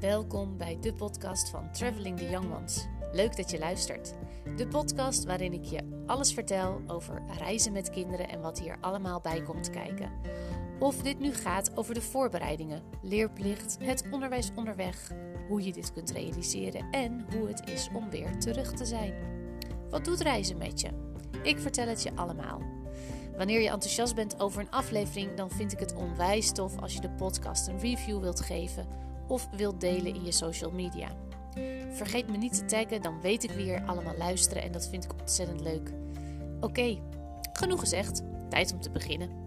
Welkom bij de podcast van Traveling the Young Ones. Leuk dat je luistert. De podcast waarin ik je alles vertel over reizen met kinderen en wat hier allemaal bij komt kijken. Of dit nu gaat over de voorbereidingen, leerplicht, het onderwijs onderweg, hoe je dit kunt realiseren en hoe het is om weer terug te zijn. Wat doet reizen met je? Ik vertel het je allemaal. Wanneer je enthousiast bent over een aflevering, dan vind ik het onwijs tof als je de podcast een review wilt geven of wilt delen in je social media. Vergeet me niet te taggen, dan weet ik wie er allemaal luisteren en dat vind ik ontzettend leuk. Oké, genoeg gezegd. Tijd om te beginnen.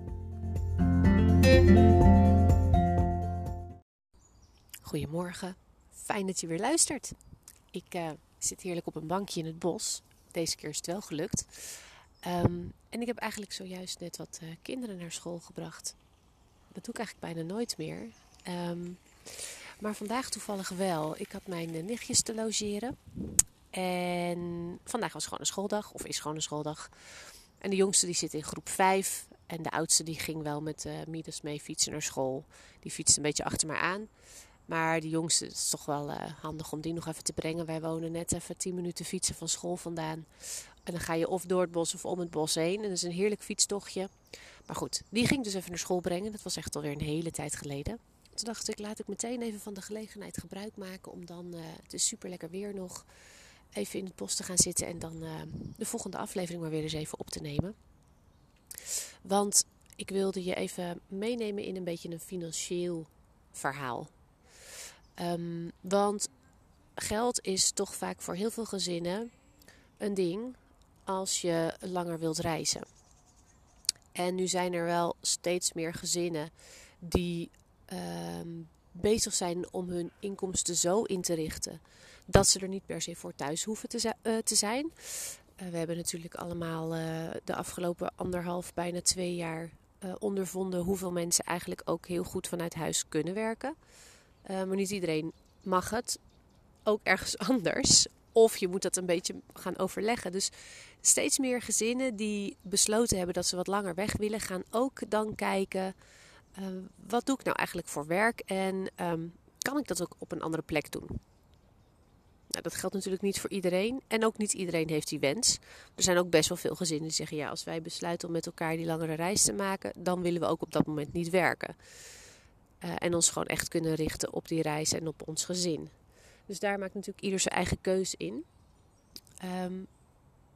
Goedemorgen, fijn dat je weer luistert. Ik uh, zit heerlijk op een bankje in het bos. Deze keer is het wel gelukt. Um, en ik heb eigenlijk zojuist net wat uh, kinderen naar school gebracht. Dat doe ik eigenlijk bijna nooit meer. Um, maar vandaag toevallig wel. Ik had mijn uh, nichtjes te logeren. En vandaag was gewoon een schooldag, of is gewoon een schooldag. En de jongste die zit in groep 5. En de oudste die ging wel met uh, Midas mee fietsen naar school. Die fietste een beetje achter mij aan. Maar de jongste is toch wel uh, handig om die nog even te brengen. Wij wonen net even 10 minuten fietsen van school vandaan. En dan ga je of door het bos of om het bos heen. En dat is een heerlijk fietstochtje. Maar goed, die ging dus even naar school brengen. Dat was echt alweer een hele tijd geleden. Toen dacht ik, laat ik meteen even van de gelegenheid gebruik maken om dan, uh, het is super lekker weer nog, even in het bos te gaan zitten en dan uh, de volgende aflevering maar weer eens even op te nemen. Want ik wilde je even meenemen in een beetje een financieel verhaal. Um, want geld is toch vaak voor heel veel gezinnen een ding als je langer wilt reizen. En nu zijn er wel steeds meer gezinnen die um, bezig zijn om hun inkomsten zo in te richten dat ze er niet per se voor thuis hoeven te, uh, te zijn. Uh, we hebben natuurlijk allemaal uh, de afgelopen anderhalf, bijna twee jaar ondervonden hoeveel mensen eigenlijk ook heel goed vanuit huis kunnen werken. maar niet iedereen mag het. Ook ergens anders. Of je moet dat een beetje gaan overleggen. Dus steeds meer gezinnen die besloten hebben dat ze wat langer weg willen, gaan ook dan kijken. Uh, wat doe ik nou eigenlijk voor werk en um, kan ik dat ook op een andere plek doen? Nou, dat geldt natuurlijk niet voor iedereen en ook niet iedereen heeft die wens. Er zijn ook best wel veel gezinnen die zeggen: ja, als wij besluiten om met elkaar die langere reis te maken, dan willen we ook op dat moment niet werken. Uh, en ons gewoon echt kunnen richten op die reis en op ons gezin. Dus daar maakt natuurlijk ieder zijn eigen keus in. Um,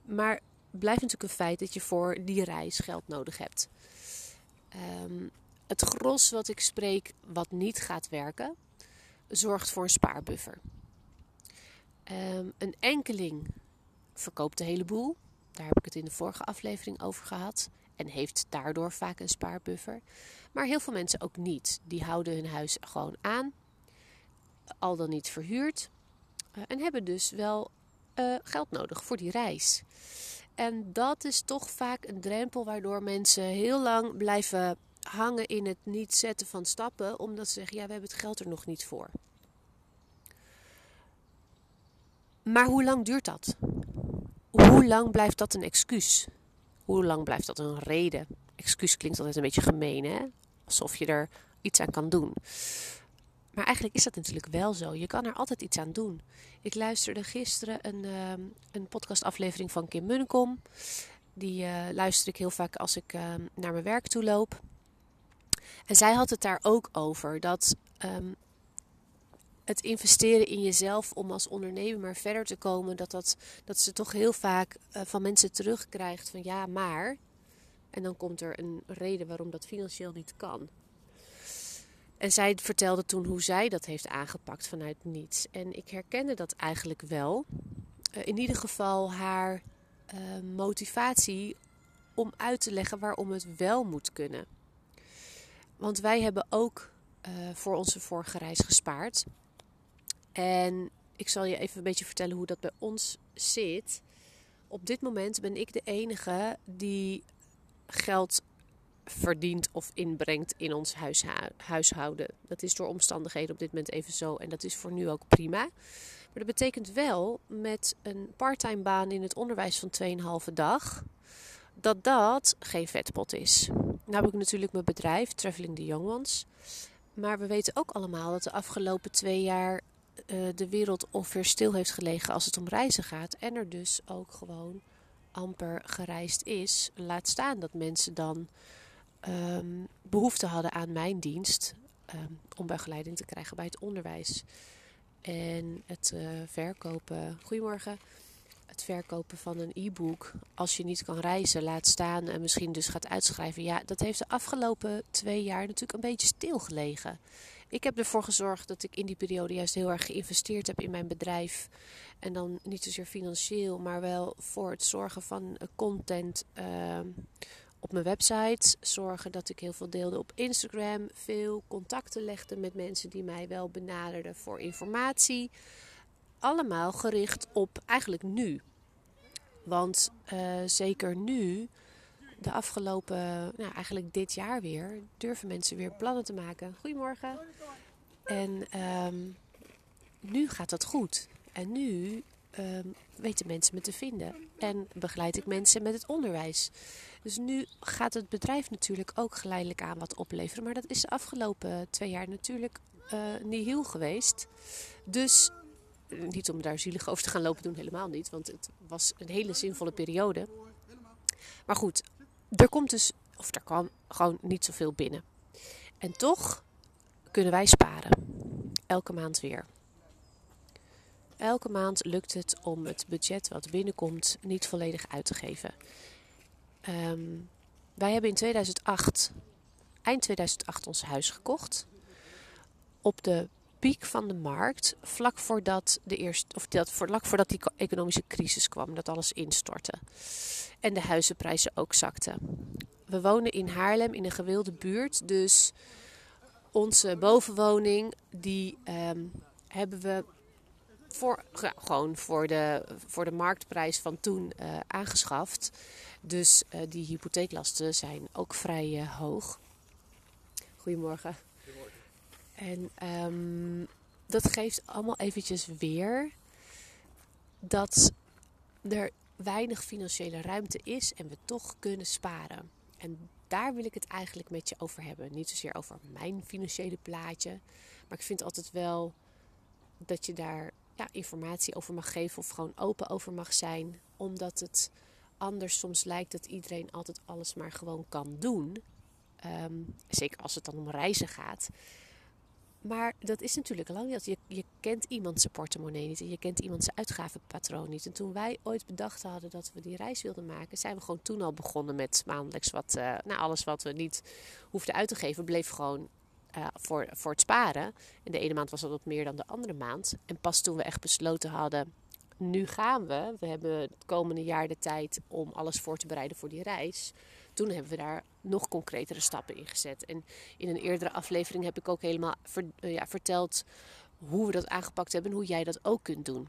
maar blijft natuurlijk een feit dat je voor die reis geld nodig hebt. Um, het gros wat ik spreek, wat niet gaat werken, zorgt voor een spaarbuffer. Um, een enkeling verkoopt de hele boel. Daar heb ik het in de vorige aflevering over gehad. En heeft daardoor vaak een spaarbuffer. Maar heel veel mensen ook niet. Die houden hun huis gewoon aan. Al dan niet verhuurd. Uh, en hebben dus wel uh, geld nodig voor die reis. En dat is toch vaak een drempel waardoor mensen heel lang blijven hangen in het niet zetten van stappen, omdat ze zeggen: ja, we hebben het geld er nog niet voor. Maar hoe lang duurt dat? Hoe lang blijft dat een excuus? Hoe lang blijft dat een reden? Excuus klinkt altijd een beetje gemeen, hè? Alsof je er iets aan kan doen. Maar eigenlijk is dat natuurlijk wel zo. Je kan er altijd iets aan doen. Ik luisterde gisteren een, uh, een podcastaflevering van Kim Munnekom. Die uh, luister ik heel vaak als ik uh, naar mijn werk toe loop. En zij had het daar ook over dat um, het investeren in jezelf om als ondernemer verder te komen, dat, dat, dat ze toch heel vaak uh, van mensen terugkrijgt van ja, maar. En dan komt er een reden waarom dat financieel niet kan. En zij vertelde toen hoe zij dat heeft aangepakt vanuit niets. En ik herkende dat eigenlijk wel. Uh, in ieder geval haar uh, motivatie om uit te leggen waarom het wel moet kunnen. Want wij hebben ook uh, voor onze vorige reis gespaard. En ik zal je even een beetje vertellen hoe dat bij ons zit. Op dit moment ben ik de enige die geld verdient of inbrengt in ons huishouden. Dat is door omstandigheden op dit moment even zo en dat is voor nu ook prima. Maar dat betekent wel met een parttime baan in het onderwijs van 2,5 dag dat dat geen vetpot is. Nou heb ik natuurlijk mijn bedrijf, Traveling the Young Ones. Maar we weten ook allemaal dat de afgelopen twee jaar uh, de wereld ongeveer stil heeft gelegen als het om reizen gaat. En er dus ook gewoon amper gereisd is. Laat staan dat mensen dan um, behoefte hadden aan mijn dienst um, om begeleiding te krijgen bij het onderwijs. En het uh, verkopen. Goedemorgen. Het verkopen van een e-book. Als je niet kan reizen, laat staan en misschien dus gaat uitschrijven. Ja, dat heeft de afgelopen twee jaar natuurlijk een beetje stilgelegen. Ik heb ervoor gezorgd dat ik in die periode juist heel erg geïnvesteerd heb in mijn bedrijf. En dan niet zozeer financieel, maar wel voor het zorgen van content uh, op mijn website. Zorgen dat ik heel veel deelde op Instagram. Veel contacten legde met mensen die mij wel benaderden voor informatie. Allemaal gericht op eigenlijk nu. Want uh, zeker nu de afgelopen, nou eigenlijk dit jaar weer, durven mensen weer plannen te maken. Goedemorgen. En um, nu gaat dat goed. En nu um, weten mensen me te vinden. En begeleid ik mensen met het onderwijs. Dus nu gaat het bedrijf natuurlijk ook geleidelijk aan wat opleveren. Maar dat is de afgelopen twee jaar natuurlijk uh, niet heel geweest. Dus niet om daar zielig over te gaan lopen doen, helemaal niet. Want het was een hele zinvolle periode. Maar goed, er komt dus, of er kwam gewoon niet zoveel binnen. En toch kunnen wij sparen. Elke maand weer. Elke maand lukt het om het budget wat binnenkomt niet volledig uit te geven. Um, wij hebben in 2008, eind 2008, ons huis gekocht. Op de piek van de markt, vlak voordat, de eerste, of dat, vlak voordat die economische crisis kwam, dat alles instortte. En de huizenprijzen ook zakten. We wonen in Haarlem in een gewilde buurt, dus onze bovenwoning, die um, hebben we voor, gewoon voor de, voor de marktprijs van toen uh, aangeschaft. Dus uh, die hypotheeklasten zijn ook vrij uh, hoog. Goedemorgen. En um, dat geeft allemaal eventjes weer dat er weinig financiële ruimte is en we toch kunnen sparen. En daar wil ik het eigenlijk met je over hebben. Niet zozeer over mijn financiële plaatje, maar ik vind altijd wel dat je daar ja, informatie over mag geven of gewoon open over mag zijn. Omdat het anders soms lijkt dat iedereen altijd alles maar gewoon kan doen. Um, zeker als het dan om reizen gaat. Maar dat is natuurlijk lang niet. Je, je kent iemand zijn portemonnee niet en je kent iemand zijn uitgavenpatroon niet. En toen wij ooit bedacht hadden dat we die reis wilden maken, zijn we gewoon toen al begonnen met maandelijks wat. Uh, nou, alles wat we niet hoefden uit te geven, bleef gewoon uh, voor, voor het sparen. En de ene maand was dat wat meer dan de andere maand. En pas toen we echt besloten hadden, nu gaan we. We hebben het komende jaar de tijd om alles voor te bereiden voor die reis. Toen hebben we daar nog concretere stappen in gezet. En in een eerdere aflevering heb ik ook helemaal uh, ja, verteld hoe we dat aangepakt hebben en hoe jij dat ook kunt doen.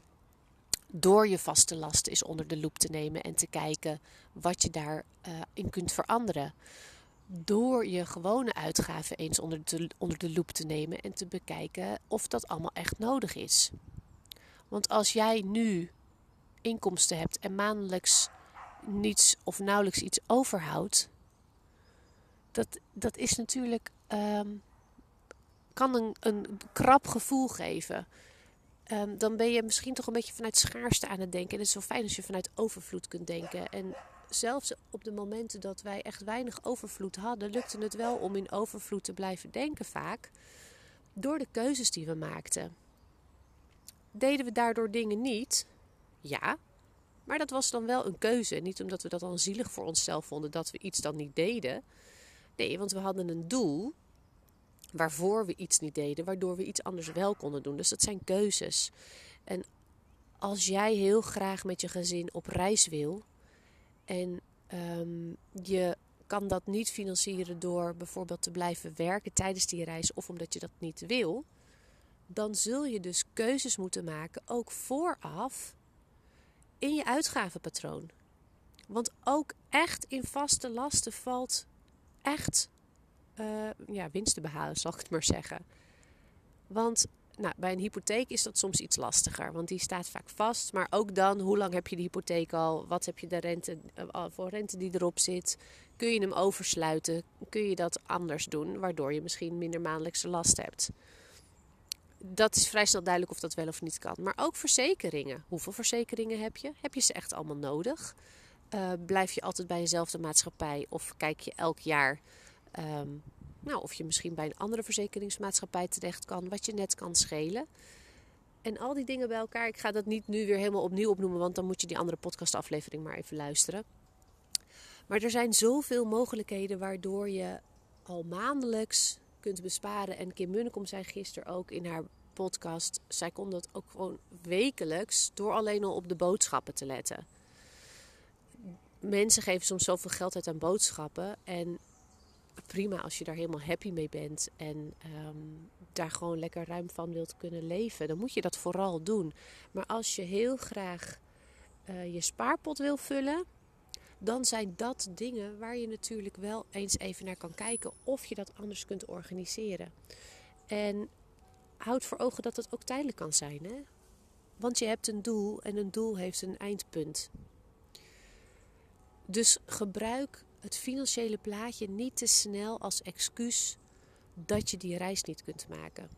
Door je vaste lasten eens onder de loep te nemen en te kijken wat je daarin uh, in kunt veranderen door je gewone uitgaven eens onder de, onder de loep te nemen en te bekijken of dat allemaal echt nodig is. Want als jij nu inkomsten hebt en maandelijks niets of nauwelijks iets overhoudt, dat, dat is natuurlijk. Um, kan een, een krap gevoel geven. Um, dan ben je misschien toch een beetje vanuit schaarste aan het denken. En het is zo fijn als je vanuit overvloed kunt denken. En zelfs op de momenten dat wij echt weinig overvloed hadden, lukte het wel om in overvloed te blijven denken vaak. Door de keuzes die we maakten. Deden we daardoor dingen niet? Ja. Maar dat was dan wel een keuze. Niet omdat we dat dan zielig voor onszelf vonden dat we iets dan niet deden. Nee, want we hadden een doel waarvoor we iets niet deden, waardoor we iets anders wel konden doen. Dus dat zijn keuzes. En als jij heel graag met je gezin op reis wil, en um, je kan dat niet financieren door bijvoorbeeld te blijven werken tijdens die reis of omdat je dat niet wil. Dan zul je dus keuzes moeten maken, ook vooraf, in je uitgavenpatroon. Want ook echt in vaste lasten valt echt uh, ja, winst te behalen, zal ik het maar zeggen. Want Nou, bij een hypotheek is dat soms iets lastiger, want die staat vaak vast. Maar ook dan, hoe lang heb je de hypotheek al? Wat heb je de rente, uh, voor rente die erop zit? Kun je hem oversluiten? Kun je dat anders doen, waardoor je misschien minder maandelijkse last hebt? Dat is vrij snel duidelijk of dat wel of niet kan. Maar ook verzekeringen. Hoeveel verzekeringen heb je? Heb je ze echt allemaal nodig? Uh, blijf je altijd bij jezelfde maatschappij of kijk je elk jaar um, nou, of je misschien bij een andere verzekeringsmaatschappij terecht kan, wat je net kan schelen. En al die dingen bij elkaar, ik ga dat niet nu weer helemaal opnieuw opnoemen, want dan moet je die andere podcastaflevering maar even luisteren. Maar er zijn zoveel mogelijkheden waardoor je al maandelijks kunt besparen. En Kim Munnekom zei gisteren ook in haar podcast, zij kon dat ook gewoon wekelijks door alleen al op de boodschappen te letten. Mensen geven soms zoveel geld uit aan boodschappen en prima als je daar helemaal happy mee bent en ehm, daar gewoon lekker ruim van wilt kunnen leven, dan moet je dat vooral doen. Maar als je heel graag uh, je spaarpot wil vullen, dan zijn dat dingen waar je natuurlijk wel eens even naar kan kijken of je dat anders kunt organiseren. En houd voor ogen dat het ook tijdelijk kan zijn. Hè? Want je hebt een doel en een doel heeft een eindpunt. Dus gebruik het financiële plaatje niet te snel als excuus dat je die reis niet kunt maken.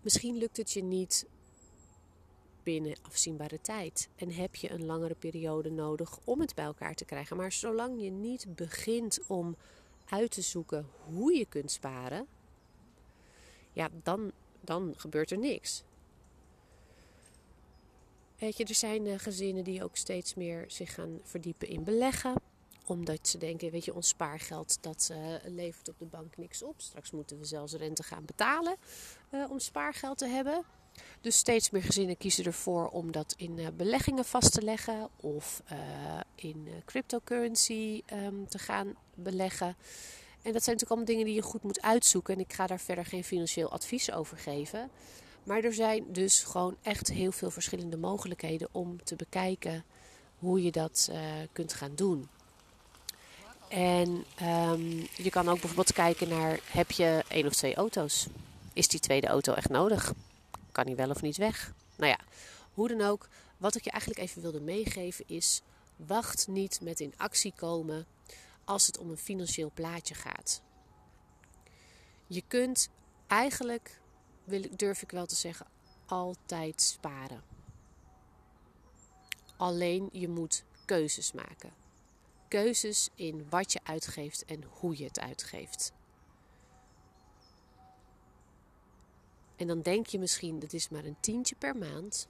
Misschien lukt het je niet binnen afzienbare tijd en heb je een langere periode nodig om het bij elkaar te krijgen. Maar zolang je niet begint om uit te zoeken hoe je kunt sparen, ja, dan, dan gebeurt er niks. Weet je, er zijn uh, gezinnen die ook steeds meer zich gaan verdiepen in beleggen omdat ze denken, weet je, ons spaargeld dat uh, levert op de bank niks op. Straks moeten we zelfs rente gaan betalen uh, om spaargeld te hebben. Dus steeds meer gezinnen kiezen ervoor om dat in uh, beleggingen vast te leggen of in cryptocurrency um, te gaan beleggen. En dat zijn natuurlijk allemaal dingen die je goed moet uitzoeken. En ik ga daar verder geen financieel advies over geven. Maar er zijn dus gewoon echt heel veel verschillende mogelijkheden om te bekijken hoe je dat kunt gaan doen. En um, je kan ook bijvoorbeeld kijken naar, heb je één of twee auto's? Is die tweede auto echt nodig? Kan die wel of niet weg? Nou ja, hoe dan ook, wat ik je eigenlijk even wilde meegeven is, wacht niet met in actie komen als het om een financieel plaatje gaat. Je kunt eigenlijk, durf ik wel te zeggen, altijd sparen. Alleen je moet keuzes maken keuzes in wat je uitgeeft en hoe je het uitgeeft. En dan denk je misschien, dat is maar een tientje per maand.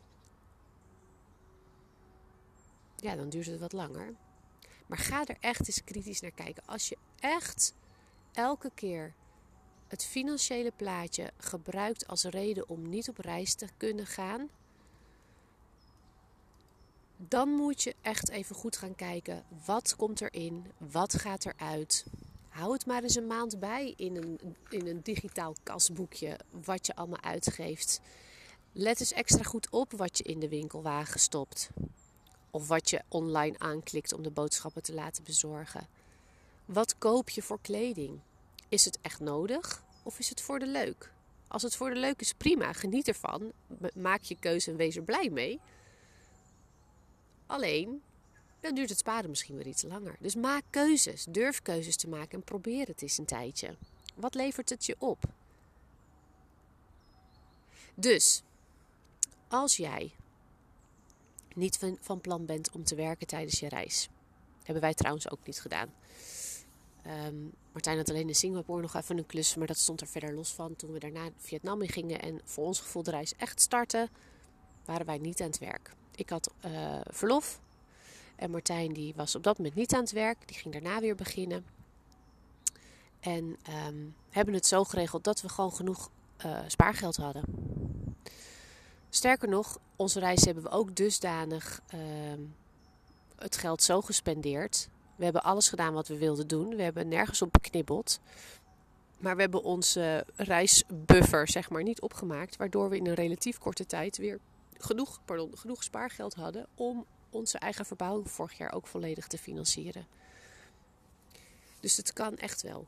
Ja, dan duurt het wat langer. Maar ga er echt eens kritisch naar kijken. Als je echt elke keer het financiële plaatje gebruikt als reden om niet op reis te kunnen gaan, dan moet je echt even goed gaan kijken. Wat komt erin? Wat gaat eruit? Hou het maar eens een maand bij in een, in een digitaal kasboekje. Wat je allemaal uitgeeft. Let eens extra goed op wat je in de winkelwagen stopt. Of wat je online aanklikt om de boodschappen te laten bezorgen. Wat koop je voor kleding? Is het echt nodig of is het voor de leuk? Als het voor de leuk is, prima, geniet ervan. Maak je keuze en wees er blij mee. Alleen, dan duurt het sparen misschien weer iets langer. Dus maak keuzes, durf keuzes te maken en probeer het eens een tijdje. Wat levert het je op? Dus, als jij niet van, plan bent om te werken tijdens je reis, hebben wij trouwens ook niet gedaan. Um, Martijn had alleen in Singapore nog even een klus, maar dat stond er verder los van. Toen we daarna Vietnam in gingen en voor ons gevoel de reis echt starten, waren wij niet aan het werk. Ik had uh, verlof. En Martijn die was op dat moment niet aan het werk. Die ging daarna weer beginnen. En um, hebben het zo geregeld dat we gewoon genoeg uh, spaargeld hadden. Sterker nog, onze reis hebben we ook dusdanig uh, het geld zo gespendeerd. We hebben alles gedaan wat we wilden doen. We hebben nergens op beknibbeld. Maar we hebben onze reisbuffer zeg maar niet opgemaakt. Waardoor we in een relatief korte tijd weer genoeg, pardon, genoeg spaargeld hadden om onze eigen verbouwing vorig jaar ook volledig te financieren. Dus het kan echt wel.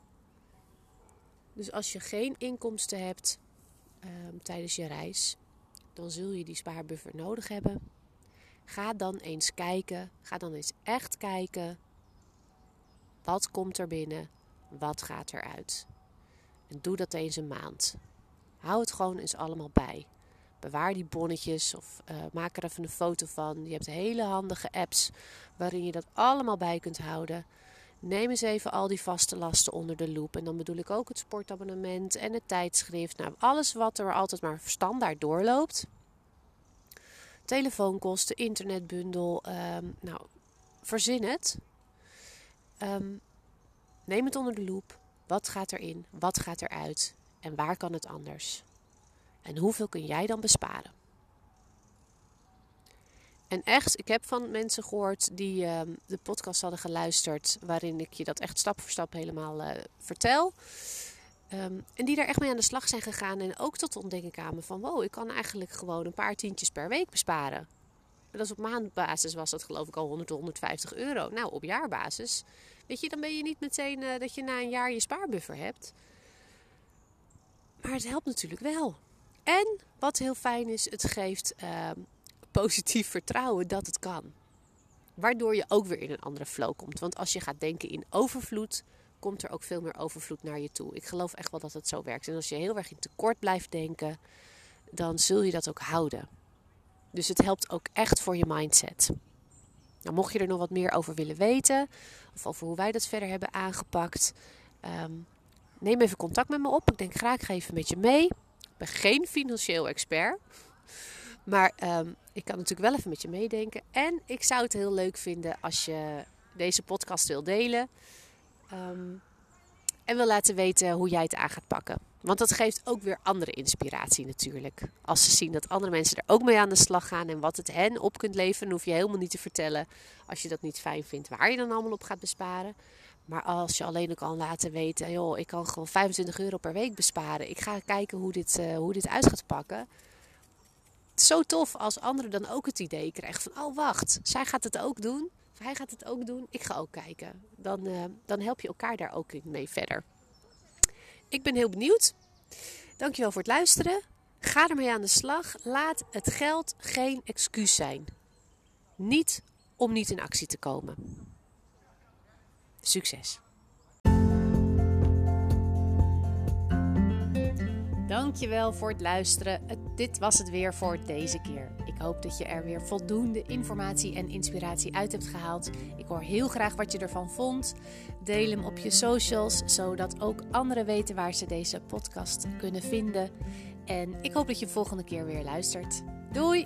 Dus als je geen inkomsten hebt, ehm, tijdens je reis, dan zul je die spaarbuffer nodig hebben. Ga dan eens kijken, ga dan eens echt kijken. Wat komt er binnen? Wat gaat eruit? En doe dat eens een maand. Hou het gewoon eens allemaal bij. Bewaar die bonnetjes of uh, maak er even een foto van. Je hebt hele handige apps waarin je dat allemaal bij kunt houden. Neem eens even al die vaste lasten onder de loep. En dan bedoel ik ook het sportabonnement en het tijdschrift. Nou, alles wat er altijd maar standaard doorloopt. Telefoonkosten, internetbundel. Um, nou, verzin het. Um, neem het onder de loep. Wat gaat erin? Wat gaat eruit? En waar kan het anders? En hoeveel kun jij dan besparen? En echt, ik heb van mensen gehoord die uh, de podcast hadden geluisterd, waarin ik je dat echt stap voor stap helemaal uh, vertel. Um, en die daar echt mee aan de slag zijn gegaan en ook tot de ontdekking kwamen van wow, ik kan eigenlijk gewoon een paar tientjes per week besparen. dat is op maandbasis was dat geloof ik al 100 tot 150 euro. Nou, op jaarbasis, weet je, dan ben je niet meteen uh, dat je na een jaar je spaarbuffer hebt. Maar het helpt natuurlijk wel. En wat heel fijn is, het geeft uh, positief vertrouwen dat het kan. Waardoor je ook weer in een andere flow komt. Want als je gaat denken in overvloed, komt er ook veel meer overvloed naar je toe. Ik geloof echt wel dat het zo werkt. En als je heel erg in tekort blijft denken, dan zul je dat ook houden. Dus het helpt ook echt voor je mindset. Nou, mocht je er nog wat meer over willen weten, of over hoe wij dat verder hebben aangepakt, um, neem even contact met me op. Ik denk graag, even met je mee. Ben geen financieel expert. Maar um, ik kan natuurlijk wel even met je meedenken. En ik zou het heel leuk vinden als je deze podcast wil delen. Um, en wil laten weten hoe jij het aan gaat pakken. Want dat geeft ook weer andere inspiratie natuurlijk. Als ze zien dat andere mensen er ook mee aan de slag gaan en wat het hen op kunt leveren, hoef je helemaal niet te vertellen als je dat niet fijn vindt waar je dan allemaal op gaat besparen. Maar als je alleen ook kan laten weten, joh, ik kan gewoon 25 euro per week besparen. Ik ga kijken hoe dit, uh, hoe dit uit gaat pakken. Zo tof als anderen dan ook het idee krijgen van, oh wacht, zij gaat het ook doen. Of hij gaat het ook doen. Ik ga ook kijken. Dan, uh, dan help je elkaar daar ook mee verder. Ik ben heel benieuwd. Dankjewel voor het luisteren. Ga ermee aan de slag. Laat het geld geen excuus zijn. Niet om niet in actie te komen. Succes! Dankjewel voor het luisteren. dit was het weer voor deze keer. Ik hoop dat je er weer voldoende informatie en inspiratie uit hebt gehaald. Ik hoor heel graag wat je ervan vond. Deel hem op je socials, zodat ook anderen weten waar ze deze podcast kunnen vinden. En ik hoop dat je volgende keer weer luistert. Doei!